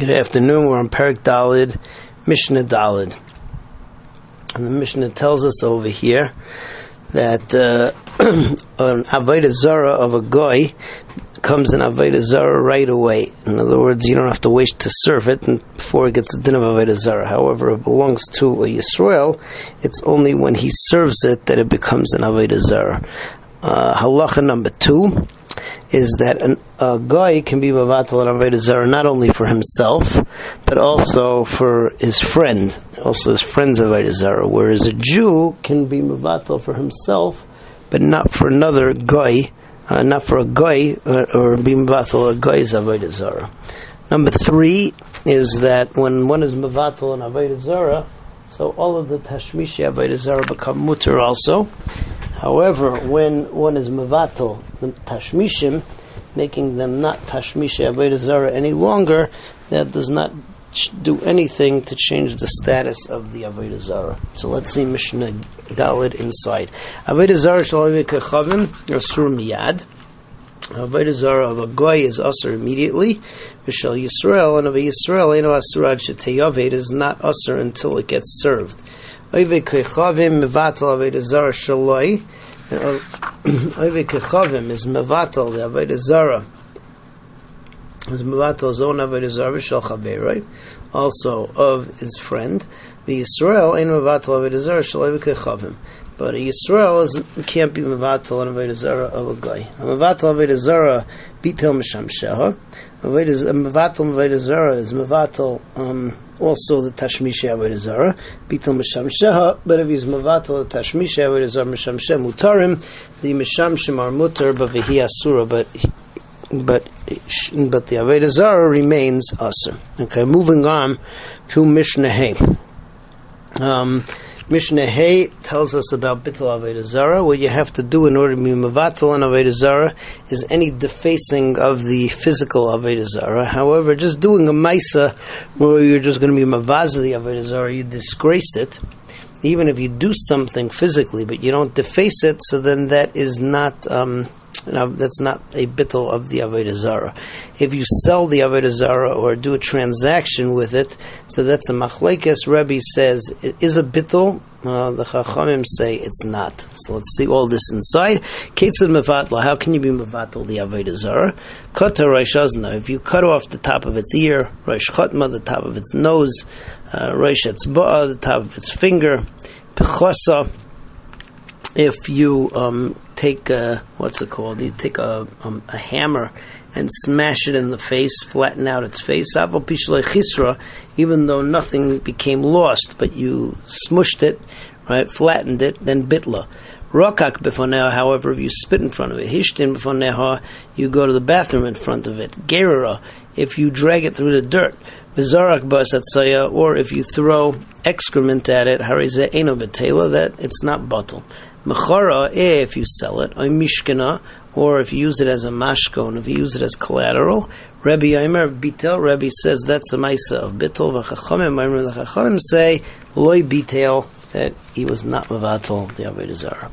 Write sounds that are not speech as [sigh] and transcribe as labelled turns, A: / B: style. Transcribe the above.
A: Good afternoon. We're on Perik Dalid, Mishnah Dalid. And the Mishnah tells us over here that uh, [clears throat] an Avodah Zara of a Goy comes in Avodah Zara right away. In other words, you don't have to wait to serve it before it gets the din of Avodah Zara. However, it belongs to a Yisrael. It's only when he serves it that it becomes an Avodah Zara. Uh, halacha number two is that an, a guy can be mavatal and avodah zara not only for himself but also for his friend, also his friend's avodah zara. Whereas a Jew can be mavatal for himself, but not for another guy, uh, not for a guy uh, or be mavatal a guy's avodah zara. Number three is that when one is mavatal and avodah zara, so all of the tashmishi avodah zara become mutter also. However, when one is mevatel the tashmishim, making them not tashmish avodah any longer, that does not do anything to change the status of the avodah zara. So let's see Mishnah Dalid inside. Avodah zara shalavi kechavim asur miyad. Avodah zara of a goy is asur immediately. Vishal Yisrael and of a Yisrael eno asurad sheteyaved is not asur until it gets served. Oive kechavim mevatel avodah zara shaloi. Oive kechavim is mevatel the avodah zara. Is mevatel his own avodah zara shal right? Also of his friend. The Yisrael ain't mevatel avodah zara shal oive kechavim. But a Yisrael is, can't be mevatel an avodah zara of a guy. A mevatel avodah zara bitel misham sheha. Mevatel avodah zara is mevatel. Um, also the Tashmish Avodah Bitul Mishamsheha, but if he's Mavatal the Tashmish Avodah Zara Mishamsheh Mutarim, the Mishamshim are Mutar, but Vihi Asura, but but but the Avodah Zara remains Asur. Okay, moving on to Mishnah. Um, Mishnah Hay tells us about Bittul Avodah Zara. What you have to do in order to be Mavatal on Zara is any defacing of the physical Avodah Zara. However, just doing a Maisa where you're just going to be Mavaz the Avodah Zara, you disgrace it. Even if you do something physically, but you don't deface it, so then that is not um, now, that's not a bittel of the Avodah Zarah. If you sell the Avodah Zarah or do a transaction with it, so that's a machlekes. Rebbe says it is a bittel. Uh, the Chachamim say it's not. So let's see all this inside. Ketzad mevatla. How can you be mevatel the Avodah Zarah? Kata Roshazna. If you cut off the top of its ear, Rosh Chotma, the top of its nose, uh, Rosh Etzba'a, the top of its finger, Pechosa. If you um, take a, what's it called? You take a, um, a hammer and smash it in the face, flatten out its face. Even though nothing became lost, but you smushed it, right, flattened it, then bitla. Rokak befoneha, however, if you spit in front of it, hishtin befoneha, you go to the bathroom in front of it. Gerera, if you drag it through the dirt. Vizarak basatsaya, or if you throw excrement at it, harize eno that it's not bottle. Mechara, eh, if you sell it, or mishkana, or if you use it as a mashkon, if you use it as collateral, Rabbi Aimer Bitel, Rabbi says that's a maisa of Bitel, v'chachamim, Aimer the chachamim say, loy Bitel, that he was not mavatal the Avodah.